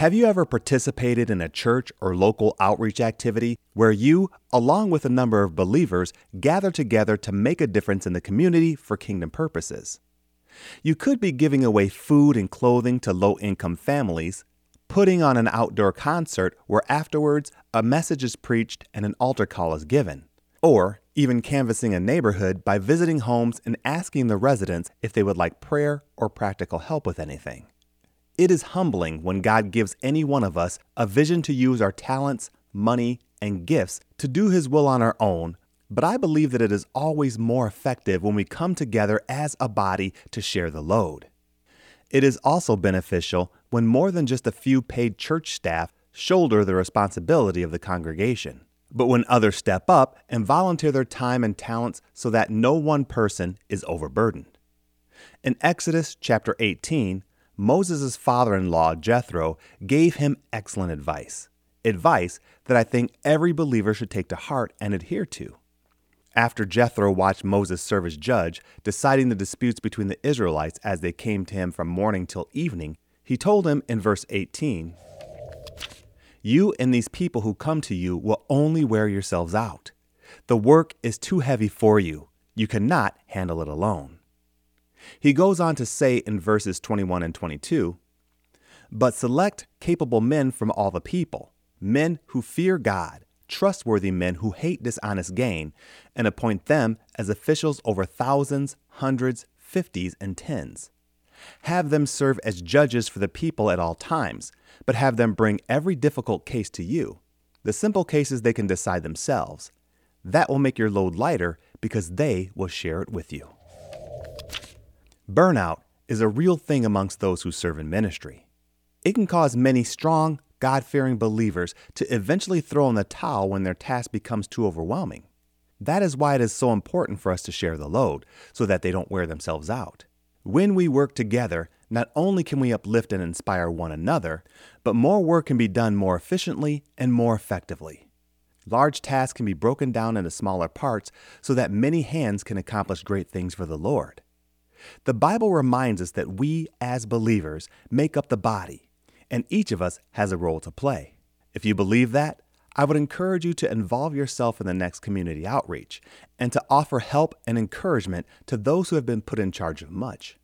Have you ever participated in a church or local outreach activity where you, along with a number of believers, gather together to make a difference in the community for kingdom purposes? You could be giving away food and clothing to low income families, putting on an outdoor concert where afterwards a message is preached and an altar call is given, or even canvassing a neighborhood by visiting homes and asking the residents if they would like prayer or practical help with anything. It is humbling when God gives any one of us a vision to use our talents, money, and gifts to do His will on our own, but I believe that it is always more effective when we come together as a body to share the load. It is also beneficial when more than just a few paid church staff shoulder the responsibility of the congregation, but when others step up and volunteer their time and talents so that no one person is overburdened. In Exodus chapter 18, Moses' father in law, Jethro, gave him excellent advice. Advice that I think every believer should take to heart and adhere to. After Jethro watched Moses serve as judge, deciding the disputes between the Israelites as they came to him from morning till evening, he told him in verse 18 You and these people who come to you will only wear yourselves out. The work is too heavy for you. You cannot handle it alone. He goes on to say in verses 21 and 22 But select capable men from all the people, men who fear God, trustworthy men who hate dishonest gain, and appoint them as officials over thousands, hundreds, fifties, and tens. Have them serve as judges for the people at all times, but have them bring every difficult case to you. The simple cases they can decide themselves. That will make your load lighter because they will share it with you. Burnout is a real thing amongst those who serve in ministry. It can cause many strong, God fearing believers to eventually throw in the towel when their task becomes too overwhelming. That is why it is so important for us to share the load, so that they don't wear themselves out. When we work together, not only can we uplift and inspire one another, but more work can be done more efficiently and more effectively. Large tasks can be broken down into smaller parts so that many hands can accomplish great things for the Lord. The Bible reminds us that we, as believers, make up the body, and each of us has a role to play. If you believe that, I would encourage you to involve yourself in the next community outreach and to offer help and encouragement to those who have been put in charge of much.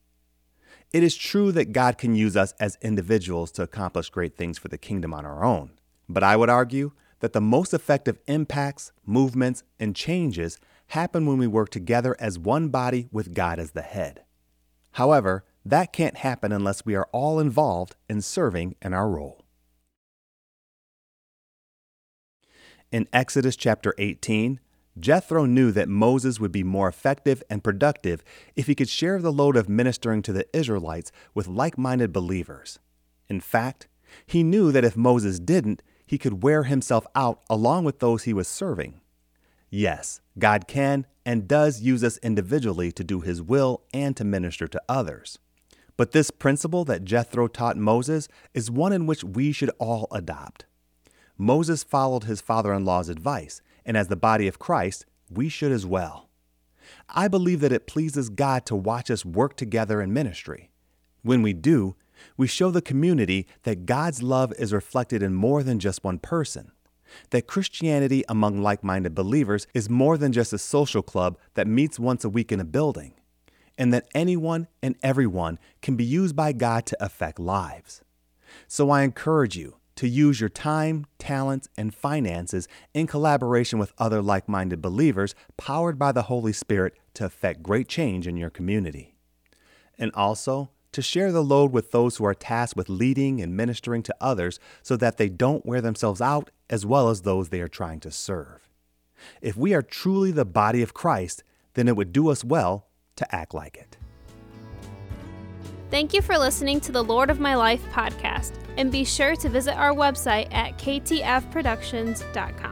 It is true that God can use us as individuals to accomplish great things for the kingdom on our own, but I would argue that the most effective impacts, movements, and changes happen when we work together as one body with God as the head. However, that can't happen unless we are all involved in serving in our role. In Exodus chapter 18, Jethro knew that Moses would be more effective and productive if he could share the load of ministering to the Israelites with like minded believers. In fact, he knew that if Moses didn't, he could wear himself out along with those he was serving. Yes, God can and does use us individually to do His will and to minister to others. But this principle that Jethro taught Moses is one in which we should all adopt. Moses followed his father in law's advice, and as the body of Christ, we should as well. I believe that it pleases God to watch us work together in ministry. When we do, we show the community that God's love is reflected in more than just one person that Christianity among like minded believers is more than just a social club that meets once a week in a building, and that anyone and everyone can be used by God to affect lives. So I encourage you to use your time, talents, and finances in collaboration with other like minded believers powered by the Holy Spirit to affect great change in your community. And also, to share the load with those who are tasked with leading and ministering to others so that they don't wear themselves out as well as those they are trying to serve. If we are truly the body of Christ, then it would do us well to act like it. Thank you for listening to the Lord of My Life podcast, and be sure to visit our website at ktfproductions.com.